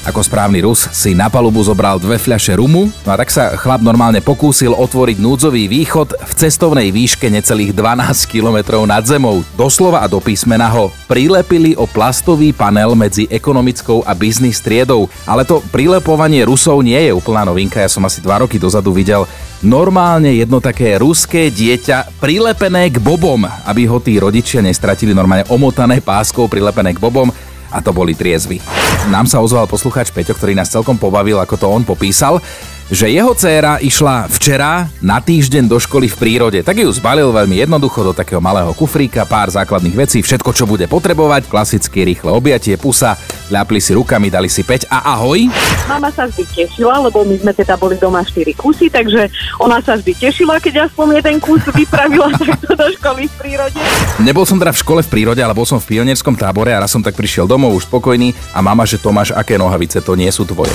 Ako správny Rus si na palubu zobral dve fľaše rumu, no a tak sa chlap normálne pokúsil otvoriť núdzový východ v cestovnej výške necelých 12 km nad zemou. Doslova a do písmena ho prilepili o plastový panel medzi ekonomickou a biznis triedou. Ale to prilepovanie Rusov nie je úplná novinka, ja som asi dva roky dozadu videl normálne jedno také ruské dieťa prilepené k bobom, aby ho tí rodičia nestratili normálne omotané páskou prilepené k bobom a to boli triezvy. Nám sa ozval poslucháč Peťo, ktorý nás celkom pobavil, ako to on popísal že jeho dcéra išla včera na týždeň do školy v prírode. Tak ju zbalil veľmi jednoducho do takého malého kufríka, pár základných vecí, všetko, čo bude potrebovať, klasické rýchle objatie, pusa, ľapli si rukami, dali si peť a ahoj. Mama sa vždy tešila, lebo my sme teda boli doma 4 kusy, takže ona sa vždy tešila, keď aspoň jeden kus vypravila takto do školy v prírode. Nebol som teda v škole v prírode, ale bol som v pionierskom tábore a raz som tak prišiel domov už spokojný a mama, že Tomáš, aké nohavice to nie sú tvoje.